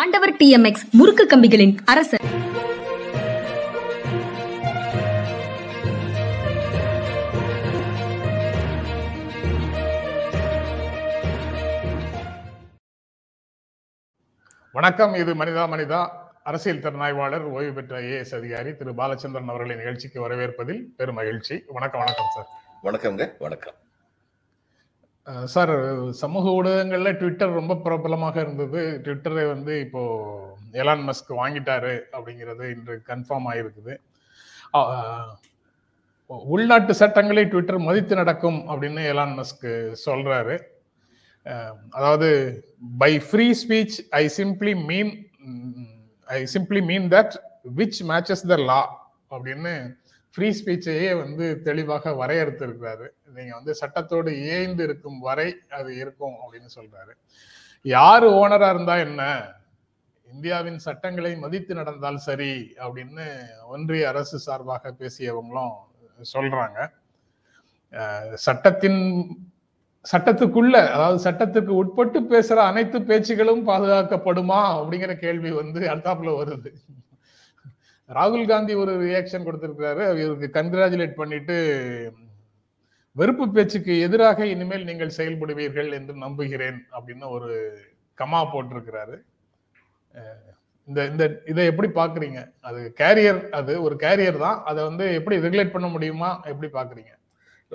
ஆண்டவர் டிஎம்எக்ஸ் முறுக்கு கம்பிகளின் அரசர். வணக்கம் இது மனிதா மனிதா. அரசியல் திறனாய்வாளர் ஓய்வு பெற்ற ஐஏஎஸ் அதிகாரி திரு. பாலச்சந்திரன் அவர்களின் நிகழ்ச்சிக்கு வரவேற்பதில் பெரும் மகிழ்ச்சி. வணக்கம் வணக்கம் சார். வணக்கம்ங்க வணக்கம். சார் சமூக ஊடகங்களில் ட்விட்டர் ரொம்ப பிரபலமாக இருந்தது. ட்விட்டரை வந்து இப்போ எலான் மஸ்க் வாங்கிட்டாரு அப்படிங்கிறது இன்று கன்ஃபார்ம் ஆயிருக்குது. உள்நாட்டு சட்டங்களை ட்விட்டர் மதித்து நடக்கும் அப்படின்னு எலான் மஸ்க் சொல்றாரு. அதாவது by free speech I simply mean I simply mean that which matches the law அப்படின்னு ஃப்ரீ ஸ்பீச்சையே வந்து தெளிவாக வரையறுத்திருக்கிறாரு. நீங்க வந்து சட்டத்தோடு இயைந்து இருக்கும் வரை அது இருக்கும் அப்படின்னு சொல்றாரு. யாரு ஓனரா இருந்தா என்ன? இந்தியாவின் சட்டங்களை மதித்து நடந்தால் சரி அப்படின்னு ஒன்றிய அரசு சார்பாக பேசியவங்களும் சொல்றாங்க. சட்டத்தின் சட்டத்துக்குள்ள அதாவது சட்டத்துக்கு உட்பட்டு பேசுற அனைத்து பேச்சுகளும் பாதுகாக்கப்படுமா அப்படிங்கிற கேள்வி வந்து அடுத்தாப்புல வருது. ராகுல் காந்தி ஒரு ரியாக்ஷன் கொடுத்திருக்கிறாரு. இவருக்கு கங்க்ராச்சுலேட் பண்ணிட்டு வெறுப்பு பேச்சுக்கு எதிராக இனிமேல் நீங்கள் செயல்படுவீர்கள் என்று நம்புகிறேன் அப்படின்னு ஒரு கமா போட்டிருக்கிறாரு. இந்த இந்த இதை எப்படி பாக்குறீங்க அது கேரியர் அது ஒரு கேரியர் தான். அதை வந்து எப்படி ரெகுலேட் பண்ண முடியுமா? எப்படி பாக்குறீங்க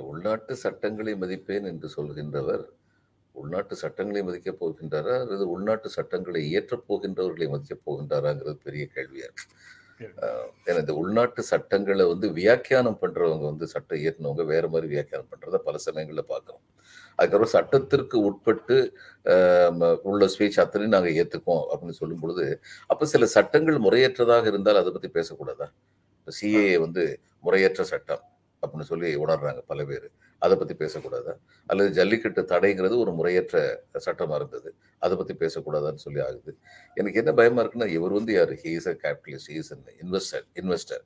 உள்நாட்டு சட்டங்களை மதிப்பேன் என்று சொல்கின்றவர் உள்நாட்டு சட்டங்களை மதிக்கப் போகின்றாரா? அல்லது உள்நாட்டு சட்டங்களை இயற்றப் போகின்றவர்களை மதிக்கப் போகின்றாராங்கிறது பெரிய கேள்வியா இருக்கு. இந்த உள்நாட்டு சட்டங்களை வந்து வியாக்கியானம் பண்றவங்க வந்து சட்டம் இயற்றினவங்க வேற மாதிரி வியாக்கியானம் பண்றத பல சமயங்கள்ல பார்க்கிறோம். அதுக்கப்புறம் சட்டத்திற்கு உட்பட்டு உள்ள ஸ்பீச் அத்தனையும் நாங்க ஏத்துக்குவோம் அப்படின்னு சொல்லும் பொழுது அப்ப சில சட்டங்கள் முறையற்றதாக இருந்தால் அதை பத்தி பேசக்கூடாதா? சிஏ வந்து முறையற்ற சட்டம் அப்படின்னு சொல்லி உணர்றாங்க பல பேர். அதை பத்தி பேசக்கூடாதா. அல்லது ஜல்லிக்கட்டு தடைங்கிறது ஒரு முறையற்ற சட்டமா இருந்தது. அதை பத்தி பேசக்கூடாதான்னு சொல்லி ஆகுது. எனக்கு என்ன பயமா இருக்குன்னா இவர் வந்து யாரு? He's a capitalist he's investor investor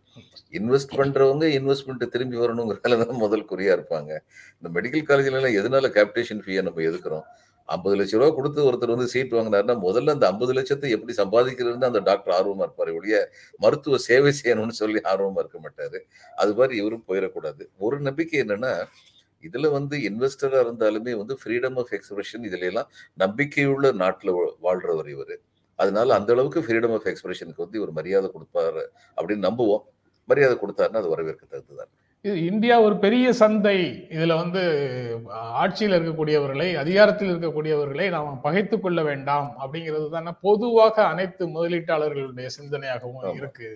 invest பண்றவங்க இன்வெஸ்ட்மெண்ட் திரும்பி வரணுங்கிறதால தான் முதல் குறியாக இருப்பாங்க. இந்த மெடிக்கல் காலேஜ்ல எதனால கேபிட்டேஷன் ஃபீயை நம்ம எதுக்குறோம்? ஐம்பது லட்ச ரூபா கொடுத்து ஒருத்தர் வந்து சீட் வாங்கினாருன்னா முதல்ல அந்த ஐம்பது லட்சத்தை எப்படி சம்பாதிக்கிறதுன்னு அந்த டாக்டர் ஆர்வமா இருப்பார் ஒழிய மருத்துவ சேவை செய்யணும்னு சொல்லி ஆர்வமா இருக்க மாட்டாரு. அது மாதிரி இவரும் போயிடக்கூடாது. ஒரு நம்பிக்கை என்னன்னா இதுல வந்து இன்வெஸ்டரா இருந்தாலுமே வந்து ஃப்ரீடம் ஆஃப் எக்ஸ்பிரஷன் இதுல எல்லாம் நம்பிக்கையுள்ள நாட்டுல வாழ்றவர் இவர். அதனால அந்த அளவுக்கு ஃப்ரீடம் ஆஃப் எக்ஸ்பிரஷனுக்கு வந்து இவர் மரியாதை கொடுப்பாரு அப்படின்னு நம்புவோம். மரியாதை கொடுத்தாருன்னா அது வரவேற்க தகுந்ததான் இது இந்தியா ஒரு பெரிய சந்தை. இதுல வந்து ஆட்சியில் இருக்கக்கூடியவர்களை அதிகாரத்தில் இருக்கக்கூடியவர்களை நாம் பகைத்து கொள்ள வேண்டாம் அப்படிங்கிறது தானே பொதுவாக அனைத்து முதலீட்டாளர்களுடைய சிந்தனையாகவும். இருக்கு.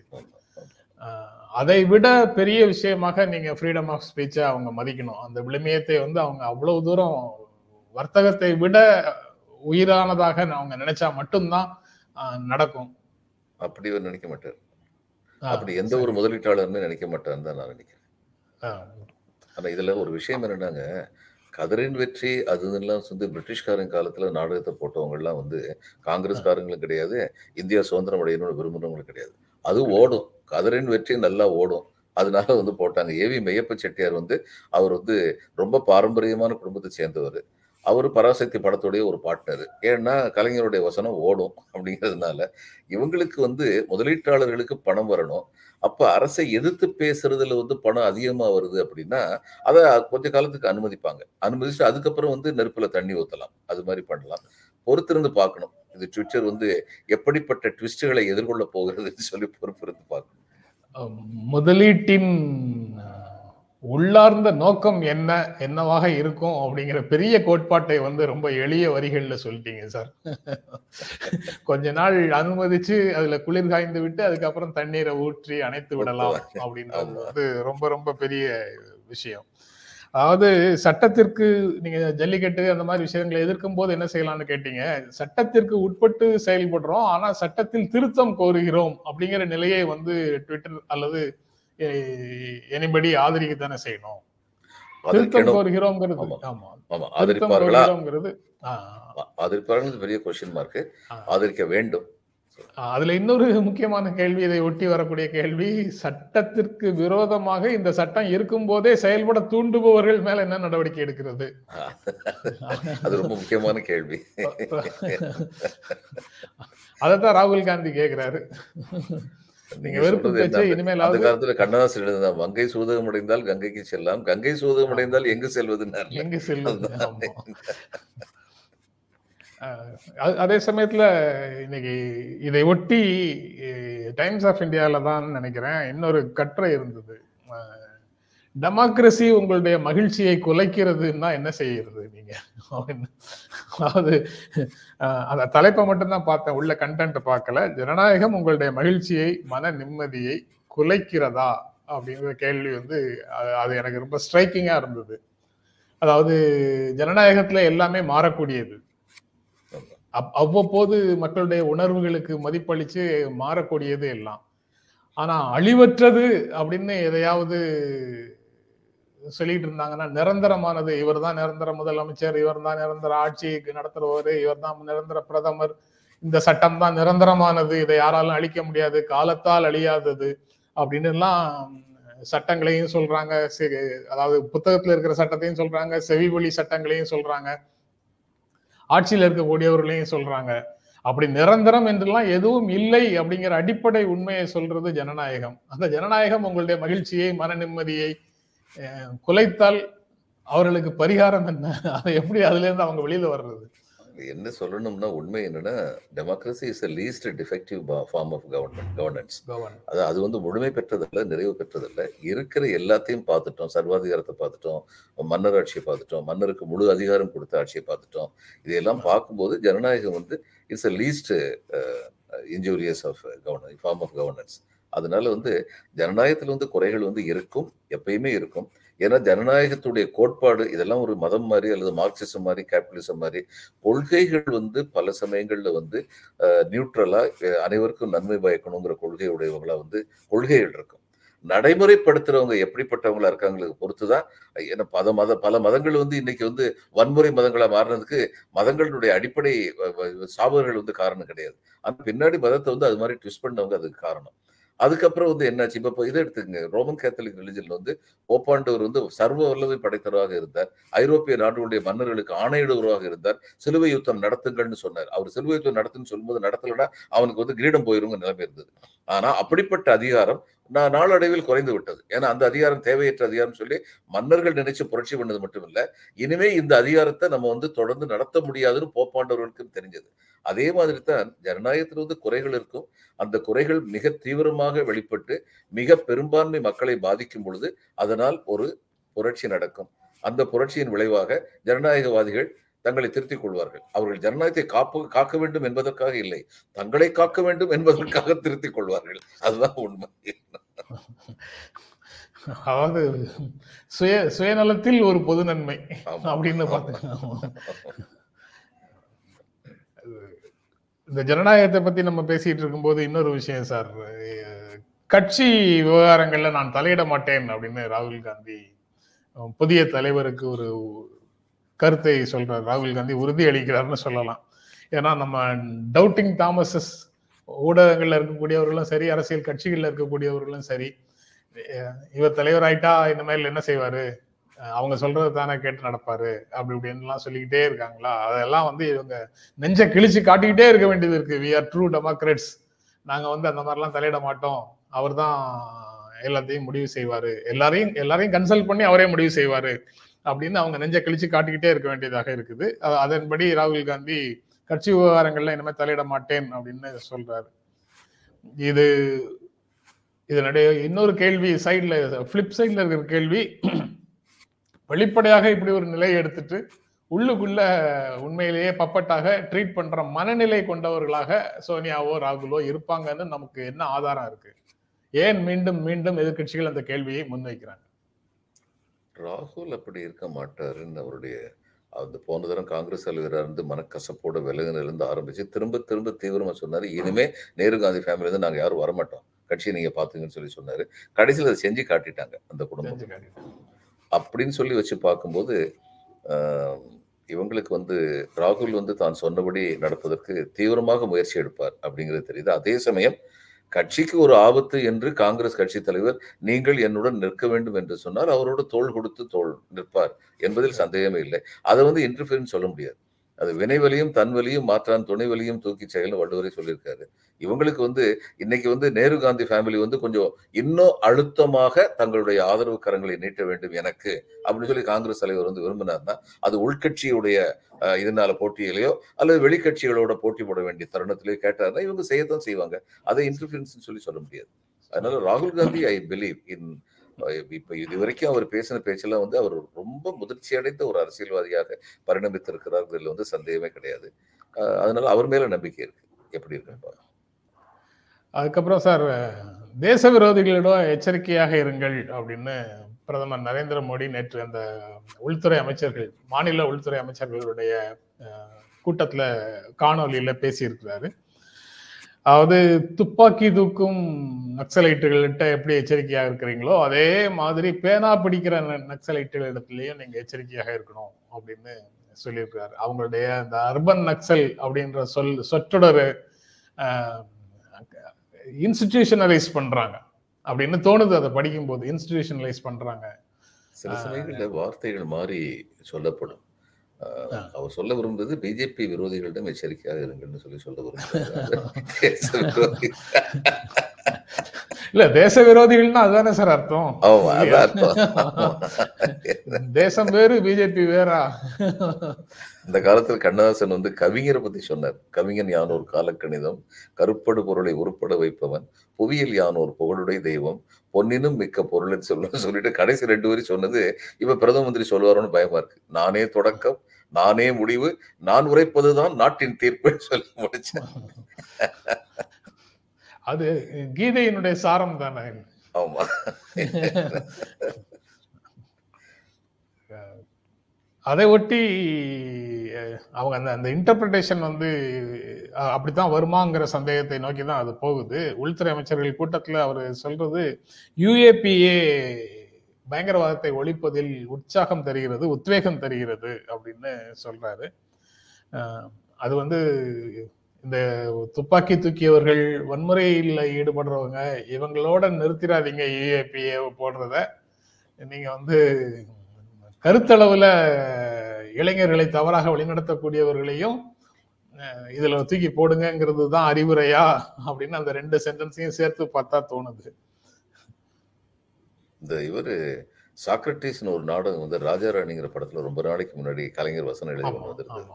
அதை விட பெரிய விஷயமாக நீங்க ஃப்ரீடம் ஆஃப் ஸ்பீச்சை அவங்க மதிக்கணும். அந்த விளிமியத்தை வந்து அவங்க அவ்வளவு தூரம் வர்த்தகத்தை விட உயிரானதாக அவங்க நினைச்சா மட்டும்தான் நடக்கும். அப்படி இவர் நினைக்க மாட்டார். அப்படி எந்த ஒரு முதலீட்டாளருமே நினைக்க மாட்டாருன்னு தான் நான் நினைக்கிறேன். ஆனா இதுல ஒரு விஷயம் என்னன்னாங்க கதரின் வெற்றி அதுலாம் வந்து பிரிட்டிஷ்காரன் காலத்துல நாடகத்தை போட்டவங்க எல்லாம் வந்து காங்கிரஸ்காரங்களும் கிடையாது இந்தியா சுதந்திரம் அடையணும்னு விரும்புறவங்களும் கிடையாது. அது ஓடும். கதரின் வெற்றி நல்லா ஓடும். அதனால வந்து போட்டாங்க. ஏவி மெய்யப்ப செட்டியார் வந்து அவர் வந்து ரொம்ப பாரம்பரியமான குடும்பத்தை சேர்ந்தவர். அவர் பராசக்தி படத்துடைய ஒரு பார்ட்னர் ஏன்னா கலைஞருடைய வசனம் ஓடும் அப்படிங்கிறதுனால இவங்களுக்கு வந்து முதலீட்டாளர்களுக்கு பணம் வரணும். அப்போ அரசை எதிர்த்து பேசுறதுல வந்து பணம் அதிகமாக வருது அப்படின்னா அதை கொஞ்ச காலத்துக்கு அனுமதிப்பாங்க. அனுமதிச்சுட்டு அதுக்கப்புறம் வந்து நெருப்பில் தண்ணி ஊற்றலாம் அது மாதிரி பண்ணலாம். பொறுத்திருந்து பார்க்கணும் இது ட்விட்டர் வந்து எப்படிப்பட்ட ட்விஸ்டுகளை எதிர்கொள்ள போகிறதுன்னு சொல்லி பொறுப்பிருந்து பார்க்கணும் முதலீட்டின் உள்ளார்ந்த நோக்கம் என்ன என்னவாக இருக்கும் அப்படிங்கிற பெரிய கோட்பாட்டை வந்து ரொம்ப எளிய வரிகள்ல சொல்லிட்டீங்க சார் கொஞ்ச நாள் அனுமதிச்சு அதுல குளிர் காய்ந்து விட்டு அதுக்கப்புறம் தண்ணீரை ஊற்றி அணைத்து விடலாம். அப்படின்றது. வந்து ரொம்ப ரொம்ப பெரிய விஷயம் அதாவது சட்டத்திற்கு நீங்க ஜல்லிக்கட்டு அந்த மாதிரி விஷயங்களை எதிர்க்கும் போது என்ன செய்யலாம்னு கேட்டீங்க? சட்டத்திற்கு உட்பட்டு செயல்படுறோம் ஆனா சட்டத்தில் திருத்தம் கோருகிறோம் அப்படிங்கிற நிலையை வந்து ட்விட்டர் அல்லது எனிபடி ஆதரிக்க தானே செய்யணும். திருத்தம் அதற்கென கோருகிறோங்கிறது ஆமா. ஆமா. ஆதரிப்பார்களா? ஆதரிப்பார்கள் பெரிய கொஸ்டின் மார்க். ஆதரிக்க வேண்டும். அதுல இன்னொரு முக்கியமான கேள்வி இதை ஒட்டி வரக்கூடிய கேள்வி சட்டத்திற்கு விரோதமாக இந்த சட்டம் இருக்கும் போதே செயல்பட தூண்டுபவர்கள் மேல என்ன நடவடிக்கை எடுக்கிறது? அது ரொம்ப முக்கியமான கேள்வி. அதைத்தான் ராகுல் காந்தி கேக்குறாரு. நீங்க? அந்த காலத்துல கண்ணதாசன் எழுதினார் மங்கை சூதகம் அடைந்தால் கங்கைக்கு செல்லாம் கங்கை சூதகம் அடைந்தால் எங்கு செல்வதுன்னு எங்க. அஹ் அது- அதே சமயத்துல இன்னைக்கு இதை ஒட்டி டைம்ஸ் ஆஃப் இந்தியால தான் நினைக்கிறேன் இன்னொரு கட்டுரை இருந்தது. டெமோக்ரஸி உங்களுடைய மகிழ்ச்சியை குலைக்கிறதுன்னா என்ன செய்யறது நீங்க? அதாவது அந்த தலைப்பை மட்டும்தான் பார்த்தேன் உள்ள கண்டென்ட் பார்க்கல. ஜனநாயகம் உங்களுடைய மகிழ்ச்சியை மன நிம்மதியை குலைக்கிறதா? அப்படிங்கிற கேள்வி வந்து அது- அது எனக்கு ரொம்ப ஸ்ட்ரைக்கிங்கா இருந்தது. அதாவது ஜனநாயகத்துல எல்லாமே மாறக்கூடியது. அப்- அவ்வப்போது மக்களுடைய உணர்வுகளுக்கு மதிப்பளிச்சு மாறக்கூடியது எல்லாம். ஆனா அழிவற்றது அப்படின்னு எதையாவது சொல்லிட்டு இருந்தாங்கன்னா நிரந்தரமானது இவர் தான் நிரந்தர முதலமைச்சர் இவர் தான் நிரந்தர ஆட்சி நடத்துறவர் இவர் தான் நிரந்தர பிரதமர். இந்த சட்டம் தான் நிரந்தரமானது இதை யாராலும் அழிக்க முடியாது காலத்தால் அழியாதது அப்படின்னு எல்லாம் சட்டங்களையும் சொல்றாங்க. அதாவது புத்தகத்துல இருக்கிற சட்டத்தையும் சொல்றாங்க செவிவழி சட்டங்களையும் சொல்றாங்க. ஆட்சியில் இருக்கக்கூடியவர்களையும் சொல்றாங்க. அப்படி நிரந்தரம் என்றெல்லாம் எதுவும் இல்லை அப்படிங்கிற அடிப்படை உண்மையை சொல்றது ஜனநாயகம். அந்த ஜனநாயகம் உங்களுடைய மகிழ்ச்சியை மன நிம்மதியை குலைத்தால் அவர்களுக்கு பரிகாரம் என்ன? அதை எப்படி அதுல இருந்து அவங்க வெளியில வர்றது? என்ன சொல்லணும்னா உண்மை என்னன்னா democracy is least defective form of government governance govern அது அது வந்து முழுமை பெற்றதல்ல நிறைவு பெற்றதல்ல. இருக்கிற எல்லாத்தையும் பார்த்துட்டோம் சர்வாதிகாரத்தை பார்த்துட்டோம் மன்னர் ஆட்சியை பார்த்துட்டோம் மன்னருக்கு முழு அதிகாரம் கொடுத்த ஆட்சியை பார்த்துட்டோம். இதையெல்லாம் பார்க்கும்போது ஜனநாயகம் வந்து it's a least injurious of governance form of governance அதனால வந்து ஜனநாயகத்தில் வந்து குறைகள் வந்து இருக்கும் எப்பயுமே இருக்கும். ஏன்னா ஜனநாயகத்துடைய கோட்பாடு இதெல்லாம் ஒரு மதம் மாதிரி அல்லது மார்க்சிசம் மாதிரி கேபிட்டலிசம் மாதிரி கொள்கைகள் வந்து பல சமயங்கள்ல வந்து நியூட்ரலா அனைவருக்கும் நன்மை பயக்கணுங்கிற கொள்கை உடையவங்களா வந்து கொள்கைகள் இருக்கும். நடைமுறைப்படுத்துறவங்க எப்படிப்பட்டவங்களா இருக்காங்களுக்கு பொறுத்துதான் ஏன்னா பல மத பல மதங்கள் வந்து இன்னைக்கு வந்து வன்முறை மதங்களா மாறினதுக்கு மதங்களுடைய அடிப்படை சாபர்கள் வந்து காரணம் கிடையாது. ஆனா பின்னாடி மதத்தை வந்து அது மாதிரி ட்விஸ்ட் பண்ணவங்க அதுக்கு காரணம். அதுக்கப்புறம் வந்து என்னாச்சு? இப்ப இதை எடுத்துக்கங்க. ரோமன் கேத்தலிக் ரிலிஜன்ல வந்து ஓப்பாண்டவர் வந்து சர்வ வல்லமை படைத்தவராக இருந்தார். ஐரோப்பிய நாடுகளுடைய மன்னர்களுக்கு ஆணையிடுவராக இருந்தார். சிலுவை யுத்தம் நடத்துங்கள்னு சொன்னார். அவர் சிலுவை யுத்தம் நடத்துன்னு சொல்லும்போது நடத்தலைன்னா அவனுக்கு வந்து கிரீடம் போயிருங்க நிலைமை இருந்தது. ஆனா அப்படிப்பட்ட அதிகாரம் நான் நாளடைவில் குறைந்து விட்டது. ஏன்னா அந்த அதிகாரம் தேவையற்ற அதிகாரம் சொல்லி மன்னர்கள் நினைச்சு புரட்சி பண்ணது மட்டும் இனிமே இந்த அதிகாரத்தை நம்ம வந்து தொடர்ந்து நடத்த முடியாதுன்னு போப்பாண்டவர்களுக்கும் தெரிஞ்சது. அதே மாதிரி தான் ஜனநாயகத்தில் வந்து குறைகள் இருக்கும். அந்த குறைகள் மிக தீவிரமாக வெளிப்பட்டு மிக பெரும்பான்மை மக்களை பாதிக்கும் பொழுது அதனால் ஒரு புரட்சி நடக்கும். அந்த புரட்சியின் விளைவாக ஜனநாயகவாதிகள் தங்களை திருத்திக் கொள்வார்கள். அவர்கள் ஜனநாயகத்தை காப்பு காக்க வேண்டும் என்பதற்காக இல்லை. தங்களை காக்க வேண்டும் என்பதற்காக திருத்திக் கொள்வார்கள். அதுதான் உண்மை. அதாவது சுய சுயநலத்தில் ஒரு பொது நன்மை. அப்படின்னு. பார்த்தேன் இந்த ஜனநாயகத்தை பத்தி நம்ம பேசிட்டு இருக்கும்போது இன்னொரு விஷயம் சார். கட்சி விவகாரங்கள்ல நான் தலையிட மாட்டேன் அப்படின்னு ராகுல் காந்தி புதிய தலைவருக்கு ஒரு கருத்தை சொல்றார். ராகுல் காந்தி உறுதி அளிக்கிறார்னு சொல்லலாம். ஏன்னா நம்ம டவுட்டிங் தாமசஸ் ஊடகங்கள்ல இருக்கக்கூடியவர்களும் சரி அரசியல் கட்சிகள்ல இருக்கக்கூடியவர்களும் சரி இவர் இவர் தலைவராயிட்டா இந்த மாதிரி என்ன செய்வாரு? அவங்க சொல்றது தானே கேட்டு நடப்பாரு? அப்படி இப்படின்லாம் சொல்லிக்கிட்டே இருக்காங்களா? அதெல்லாம் வந்து இவங்க நெஞ்ச கிழிச்சு காட்டிக்கிட்டே இருக்க வேண்டியது இருக்கு. வி ஆர் ட்ரூ டெமோக்ரட்ஸ் நாங்க வந்து அந்த மாதிரிலாம் தலையிட மாட்டோம். அவர் தான் எல்லாத்தையும் முடிவு செய்வாரு. எல்லாரையும் எல்லாரையும் கன்சல்ட் பண்ணி அவரே முடிவு செய்வாரு. அப்படின்னு அவங்க நெஞ்ச கிழிச்சு காட்டிக்கிட்டே இருக்க வேண்டியதாக இருக்குது. அதன்படி ராகுல் காந்தி கட்சி விவகாரங்கள்ல இனிமேல் தலையிட மாட்டேன் அப்படின்னு சொல்றாரு. இது இதனுடைய இன்னொரு கேள்வி சைட்ல பிளிப் சைட்ல இருக்கிற கேள்வி வெளிப்படையாக இப்படி ஒரு நிலையை எடுத்துட்டு உள்ளுக்குள்ள உண்மையிலேயே பப்பட்டாக ட்ரீட் பண்ற மனநிலை கொண்டவர்களாக சோனியாவோ ராகுலோ இருப்பாங்கன்னு நமக்கு என்ன ஆதாரம் இருக்கு? ஏன் மீண்டும் மீண்டும் எதிர்க்கட்சிகள் அந்த கேள்வியை முன்வைக்கிறாங்க? ராகுல் அப்படி இருக்க மாட்டாருன்னு அவருடைய அந்த போன தரம் காங்கிரஸ் தலைவராக இருந்து மனக்கசப்போட விலகினிலிருந்து ஆரம்பிச்சு திரும்ப திரும்ப தீவிரமா சொன்னாரு. இனிமே நேரு காந்தி ஃபேமிலி இருந்து நாங்க யாரும் வரமாட்டோம். கட்சியை நீங்க பாத்துங்கன்னு சொல்லி சொன்னாரு. கடைசியில் அதை செஞ்சு காட்டிட்டாங்க அந்த குடும்பம். அப்படின்னு சொல்லி வச்சு பார்க்கும்போது ஆஹ், இவங்களுக்கு வந்து ராகுல் வந்து தான் சொன்னபடி நடப்பதற்கு தீவிரமாக முயற்சி எடுப்பார் அப்படிங்கிறது தெரியுது. அதே சமயம் கட்சிக்கு ஒரு ஆபத்து என்று காங்கிரஸ் கட்சி தலைவர் நீங்கள் என்னுடன் நிற்க வேண்டும் என்று சொன்னால் அவரோட தோள் கொடுத்து தோள் நிற்பார் என்பதில் சந்தேகமே இல்லை. அதை வந்து இன்டர்ஃபியர்னு சொல்ல முடியாது. அது வினைவலியும் தன்வலியும் மாற்றான் துணைவலியும் தூக்கி செயல்னு வள்ளுவரே சொல்லியிருக்காரு. இவங்களுக்கு வந்து இன்னைக்கு வந்து நேரு காந்தி ஃபேமிலி வந்து கொஞ்சம் இன்னும் அழுத்தமாக தங்களுடைய ஆதரவு கரங்களை நீட்ட வேண்டும் எனக்கு அப்படின்னு சொல்லி காங்கிரஸ் தலைவர் வந்து விரும்பினார்னா அது உள்கட்சியுடைய அஹ், இதனால போட்டியிலையோ அல்லது வெளிக்கட்சிகளோட போட்டி போட வேண்டிய தருணத்திலேயோ கேட்டார்னா இவங்க செய்யத்தான் செய்வாங்க. அதை இன்டர்ஃபியரன்ஸ் சொல்லி சொல்ல முடியாது. அதனால ராகுல் காந்தி ஐ பிலீவ் இன் இப்ப இது வரைக்கும் அவர் பேசின பேச்செல்லாம் வந்து அவர் ரொம்ப முதிர்ச்சி அடைந்த ஒரு அரசியல்வாதியாக பரிணமித்திருக்கிறார் வந்து சந்தேகமே கிடையாது. அதனால அவர் மேல நம்பிக்கை இருக்கு. எப்படி இருக்குன்னு பாருங்க. அதுக்கப்புறம் சார் தேச விரோதிகளிடம் எச்சரிக்கையாக இருங்கள் அப்படின்னு பிரதமர் நரேந்திர மோடி நேற்று அந்த உள்துறை அமைச்சர்கள் மாநில உள்துறை அமைச்சர்களுடைய கூட்டத்தில் காணொலியில் பேசியிருக்கிறாரு. அதாவது துப்பாக்கி தூக்கும் நக்சலைட்டுகள்கிட்ட எப்படி எச்சரிக்கையாக இருக்கிறீங்களோ அதே மாதிரி பேனா பிடிக்கிற நக்சலைட்டுகள் இடத்துலையும் நீங்கள் எச்சரிக்கையாக இருக்கணும் அப்படின்னு சொல்லியிருக்கிறாரு. அவங்களுடைய அந்த அர்பன் நக்சல் அப்படின்ற சொல் சொற்றொடர் இன்ஸ்டிடியூஷனலைஸ் பண்றாங்க. அப்படின்னு தோணுது. அதை படிக்கும்போது இன்ஸ்டிடியூஷனலைஸ் பண்றாங்க. சில சமயங்கள்ல வார்த்தைகள் மாறி சொல்லப்படும். அவர் சொல்ல விரும்புறது பிஜேபி விரோதிகளிடம் எச்சரிக்கையாக இருங்கள்னு சொல்லி சொல்ல விரோதி. இல்ல தேச விரோதிகள்னா அதுதானே சார் அர்த்தம். தேசம் வேறு பிஜேபி வேறா. இந்த காலத்தில் கண்ணதாசன் வந்து கவிஞரை பத்தி சொன்னார். கவிஞன் யானோர் காலக்கணிதம் கருப்படு பொருளை உருப்பட வைப்பவன் புவியியல் யானோர் புகழுடைய தெய்வம் பொன்னினும் மிக்க பொருளை சொல்ல சொல்லிட்டு கடைசி ரெண்டு வரி சொன்னது இப்ப பிரதம மந்திரி சொல்லுவாரோன்னு பயமா இருக்கு. நானே தொடக்கம் நானே முடிவு நான் உரைப்பதுதான் நாட்டின் தீர்ப்புன்னு சொல்லி முடிச்சேன் அது கீதையினுடைய சாரம் தானே? ஆமா. அதை ஒட்டி அவங்க அந்த அந்த இன்டர்பிரிட்டேஷன் வந்து அப்படித்தான் வருமாங்கிற சந்தேகத்தை நோக்கி தான் அது போகுது. உள்துறை அமைச்சர்கள் கூட்டத்தில் அவர் சொல்றது யுஏபிஏ பயங்கரவாதத்தை ஒழிப்பதில் உற்சாகம் தருகிறது உத்வேகம் தருகிறது அப்படின்னு சொல்றாரு. அது வந்து இந்த துப்பாக்கி தூக்கியவர்கள் வன்முறையில் ஈடுபடுறவங்க இவங்களோட நிறுத்திடாதீங்க யூஏபிஏ போடுறத. நீங்க வந்து கருத்தளவுல இளைஞர்களை தவறாக வழிநடத்தக்கூடியவர்களையும் இதுல தூக்கி போடுங்கிறது தான் அறிவுரையா அப்படின்னு அந்த ரெண்டு சென்டென்ஸையும் சேர்த்து பார்த்தா தோணுது. இந்த இவரு சாக்ரட்டிஸ்னு ஒரு நாடகம் வந்து ராஜாராணிங்கிற படத்துல ரொம்ப நாளைக்கு முன்னாடி கலைஞர் வசனம் எழுதி கொண்டு வந்திருந்தது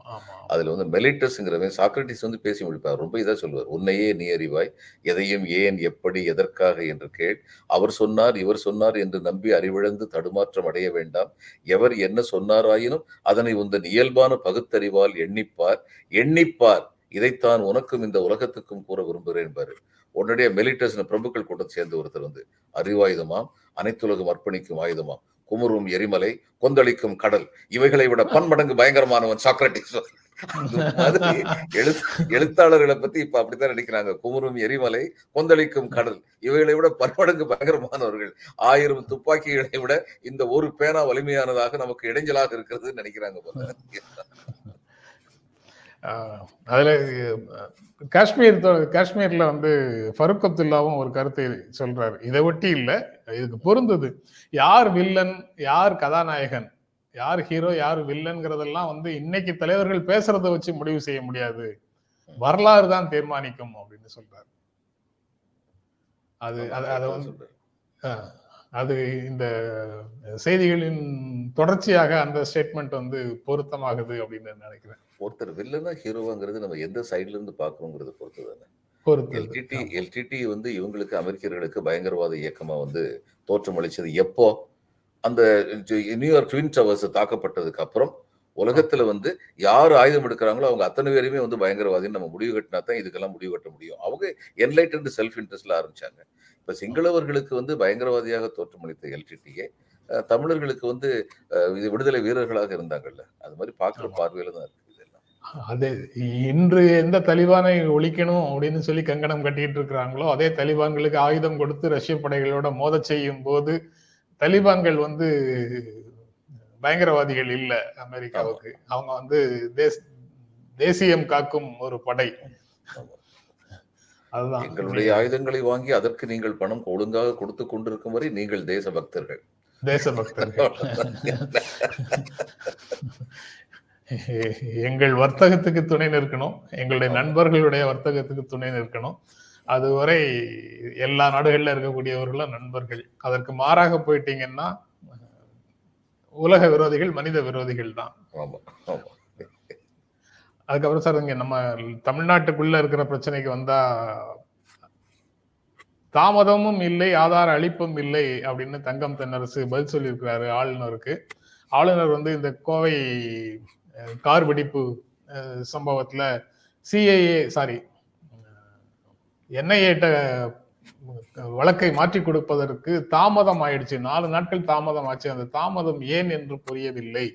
அதுல வந்து மெலிட்டஸ்ங்கிறவன் சாக்ரட்டிஸ் வந்து பேசி முடிப்பார். ரொம்ப இதா சொல்லுவார். உன்னையே நீ அறிவாய் எதையும் ஏன் எப்படி எதற்காக? என்று கேள். அவர் சொன்னார் இவர் சொன்னார் என்று நம்பி அறிவிழந்து தடுமாற்றம் அடைய வேண்டாம். எவர் என்ன சொன்னாராயினும் அதனை உந்தன் இயல்பான பகுத்தறிவால் எண்ணிப்பார். எண்ணிப்பார். இதைத்தான் உனக்கும் இந்த உலகத்துக்கும் கூற விரும்புகிறேன் பாரு. உடனடியே மெலிட்டஸ்னு பிரபுக்கள் கூட்டத்தை சேர்ந்து ஒருத்தர் வந்து அறிவாயுதமாம் அனைத்துலகம் அர்ப்பணிக்கும் ஆயுதமாம். குமுறும் எரிமலை கொந்தளிக்கும் கடல் இவைகளை விட பன்மடங்கு பயங்கரமானவன் சாக்ரட்டிஸ் எழுத் எழுத்தாளர்களை பத்தி இப்ப அப்படித்தான் நினைக்கிறாங்க குமுறும் எரிமலை கொந்தளிக்கும் கடல் இவைகளை விட பன்மடங்கு பயங்கரமானவர்கள். ஆயிரம் துப்பாக்கிகளை விட இந்த ஒரு பேனா வலிமையானதாக நமக்கு இடைஞ்சலாக இருக்கிறதுன்னு நினைக்கிறாங்க போல. அதுல காஷ்மீர் காஷ்மீர்ல வந்து ஃபருக் அப்துல்லாவும் ஒரு கருத்தை சொல்றாரு. இதை ஒட்டி இல்ல இதுக்கு பொருந்தது. யார் வில்லன் யார் கதாநாயகன் யார் ஹீரோ யார் வில்லன்ங்கிறதெல்லாம் வந்து இன்னைக்கு தலைவர்கள் பேசுறத வச்சு முடிவு செய்ய முடியாது. வரலாறு தான் தீர்மானிக்கும் அப்படின்னு சொல்றாரு. அது அது வந்து அது இந்த செய்திகளின் தொடர்ச்சியாக அந்த ஸ்டேட்மெண்ட் வந்து பொருத்தமாகுது அப்படின்னு நினைக்கிறேன். ஒருத்தர் வில்லனா ஹீரோவாங்கிறது நம்ம எந்த சைடுல இருந்து பாக்குறோங்கிறத பொறுத்து தானே. எல்டிடி எல்டிடி வந்து இவங்களுக்கு அமெரிக்கர்களுக்கு பயங்கரவாத இயக்கமா வந்து தோற்றமளிச்சது எப்போ? அந்த நியூயார்க் ட்வின் டவர்ஸ் தாக்கப்பட்டதுக்கு அப்புறம் உலகத்துல வந்து யார் ஆயுதம் எடுக்கிறாங்களோ அவங்க அத்தனை பேருமே வந்து பயங்கரவாதின்னு நம்ம முடிவு கட்டினா தான் இதுக்கெல்லாம் முடிவு கட்ட முடியும். அவங்க என்லைட்டன்ட் செல்ஃப் இன்ட்ரெஸ்ட்ல ஆரம்பிச்சாங்க. இப்ப சிங்களவர்களுக்கு வந்து பயங்கரவாதியாக தோற்றமளித்த எல்டிடிஏ தமிழர்களுக்கு வந்து இது விடுதலை வீரர்களாக இருந்தாங்கல்ல? அது மாதிரி பார்க்குற. பார்வையில தான் இருக்கு இதெல்லாம். அது இன்று எந்த தலிபானை ஒழிக்கணும் அப்படின்னு சொல்லி கங்கணம் கட்டிட்டு இருக்கிறாங்களோ அதே தலிபான்களுக்கு ஆயுதம் கொடுத்து ரஷ்ய படைகளோட மோத செய்யும் போது தலிபான்கள் வந்து பயங்கரவாதிகள் இல்ல அமெரிக்காவுக்கு. அவங்க வந்து தேச தேசியம் காக்கும் ஒரு படை. அதுதான். எங்களுடைய ஆயுதங்களை வாங்கி அதற்கு நீங்கள் பணம் ஒழுங்காக கொடுத்து கொண்டிருக்கும் வரை நீங்கள் தேச பக்தர்கள் தேசபக்தர்கள். எங்கள் வர்த்தகத்துக்கு துணை நிற்கணும். எங்களுடைய நண்பர்களுடைய வர்த்தகத்துக்கு துணை நிற்கணும். அதுவரை எல்லா நாடுகள்ல இருக்கக்கூடியவர்களும் நண்பர்கள். அதற்கு மாறாக போயிட்டீங்கன்னா உலக விரோதிகள் மனித விரோதிகள் தான். ஆமா ஆமா. அதுக்கப்புறம் சார் இங்க நம்ம தமிழ்நாட்டுக்குள்ள இருக்கிற பிரச்சனைக்கு வந்தா தாமதமும் இல்லை ஆதார அளிப்பும் இல்லை அப்படின்னு தங்கம் தென்னரசு பதில் சொல்லியிருக்கிறாரு ஆளுநருக்கு. ஆளுநர் வந்து இந்த கோவை கார் வெடிப்பு சம்பவத்துல சிஐஏ சாரி என்ஐஏட்ட வழக்கை மாற்றி கொடுப்பதற்கு தாமதம் ஆயிடுச்சு. நாலு நாட்கள் தாமதம் ஆச்சு. அந்த தாமதம் ஏன் என்று புரியவில்லை.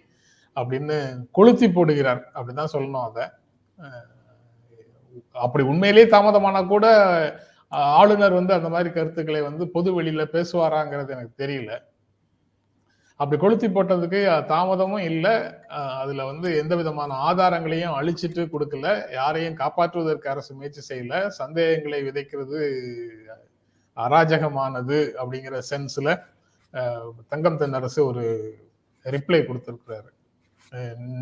அப்படின்னு கொளுத்தி போடுகிறார். அப்படிதான் சொல்லணும் அதை. அப்படி உண்மையிலேயே தாமதமானா கூட ஆளுநர் வந்து அந்த மாதிரி கருத்துக்களை வந்து பொது வெளியில பேசுவாராங்கிறது எனக்கு தெரியல. அப்படி கொளுத்தி போட்டதுக்கு தாமதமும் இல்லை. அதுல வந்து எந்த விதமான ஆதாரங்களையும் அழிச்சிட்டு கொடுக்கல. யாரையும் காப்பாற்றுவதற்கு அரசு முயற்சி செய்யல. சந்தேகங்களை விதைக்கிறது அராஜகமானது அப்படிங்கிற சென்ஸ்ல தங்கம் தங்கம் தென்னரசு ஒரு ரிப்ளை கொடுத்திருக்கிறாரு.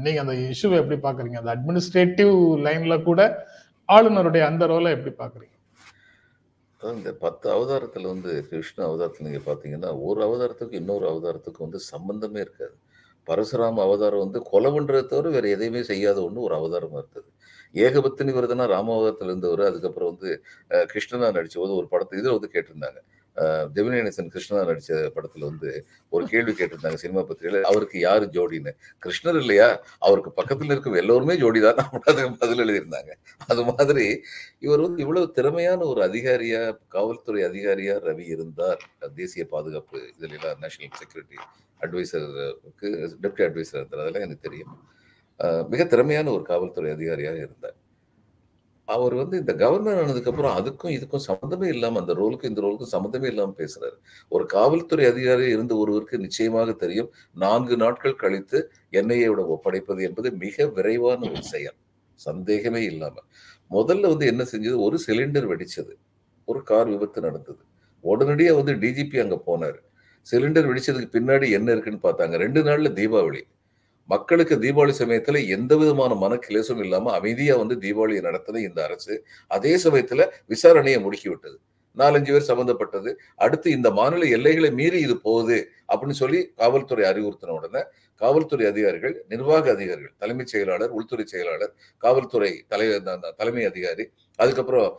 நீங்க அந்த இஷ்யூவை எப்படி பாக்குறீங்க? அந்த அட்மினிஸ்ட்ரேட்டிவ் லைன்ல கூட ஆளுநருடைய அந்த ரோலை எப்படி பாக்குறீங்க? இந்த பத்து அவதாரத்தில் வந்து கிருஷ்ண அவதாரத்தில் நீங்கள் பார்த்தீங்கன்னா ஒரு அவதாரத்துக்கும் இன்னொரு அவதாரத்துக்கும் வந்து சம்பந்தமே இருக்காது. பரசுராம அவதாரம் வந்து கொலை தவிர வேறு எதையுமே செய்யாத ஒன்று ஒரு அவதாரமாக இருந்தது. ஏகபத்தினி விரதனா ராமாவதாரத்துல இருந்தவர் அதுக்கப்புறம் வந்து கிருஷ்ணனா நடித்த போது ஒரு படத்தை இதில் வந்து கேட்டிருந்தாங்க. ஜெமினி கணேசன் கிருஷ்ணனா நடிச்ச படத்துல வந்து ஒரு கேள்வி கேட்டிருந்தாங்க சினிமா பத்திரிகையில. அவருக்கு யாரு ஜோடின்னு? கிருஷ்ணர் இல்லையா? அவருக்கு பக்கத்துல இருக்கும் எல்லோருமே ஜோடிதான் அதுக்கு பதில் எழுதியிருந்தாங்க. அது மாதிரி இவர் வந்து இவ்வளவு திறமையான ஒரு அதிகாரியா காவல்துறை அதிகாரியா ரவி இருந்தார். தேசிய பாதுகாப்பு இதுல எல்லாம் நேஷனல் செக்யூரிட்டி அட்வைசருக்கு டெப்டி அட்வைசர் இருந்தார். அதெல்லாம் எனக்கு தெரியும். மிக திறமையான ஒரு காவல்துறை அதிகாரியாக இருந்தார். அவர் வந்து இந்த கவர்னர் ஆனதுக்கப்புறம் அதுக்கும் இதுக்கும் சம்மந்தமே இல்லாமல் அந்த ரோலுக்கும் இந்த ரோலுக்கும் சம்மந்தமே இல்லாமல் பேசுறாரு. ஒரு காவல்துறை அதிகாரி இருந்த ஒருவருக்கு நிச்சயமாக தெரியும் நான்கு நாட்கள் கழித்து என்ஐஏவோட ஒப்படைப்பது என்பது மிக விரைவான ஒரு செயல். சந்தேகமே இல்லாம. முதல்ல வந்து என்ன செஞ்சது? ஒரு சிலிண்டர் வெடிச்சது. ஒரு கார் விபத்து நடந்தது. உடனடியாக வந்து டிஜிபி அங்கே போனார். சிலிண்டர் வெடிச்சதுக்கு பின்னாடி என்ன இருக்குன்னு பார்த்தாங்க. ரெண்டு நாள்ல தீபாவளி. மக்களுக்கு தீபாவளி சமயத்துல எந்த விதமான மன கிளேசம் இல்லாம அமைதியா வந்து தீபாவளியை நடத்தது இந்த அரசு அதே சமயத்துல விசாரணையை முடுக்கி விட்டது நாலஞ்சு பேர் சம்பந்தப்பட்டது. அடுத்து இந்த மாநில எல்லைகளை மீறி இது போகுது அப்படின்னு சொல்லி காவல்துறை அறிவுறுத்தின உடனே காவல்துறை அதிகாரிகள் நிர்வாக அதிகாரிகள் தலைமைச் செயலாளர் உள்துறை செயலாளர் காவல்துறை தலை தலைமை அதிகாரி அதுக்கப்புறம்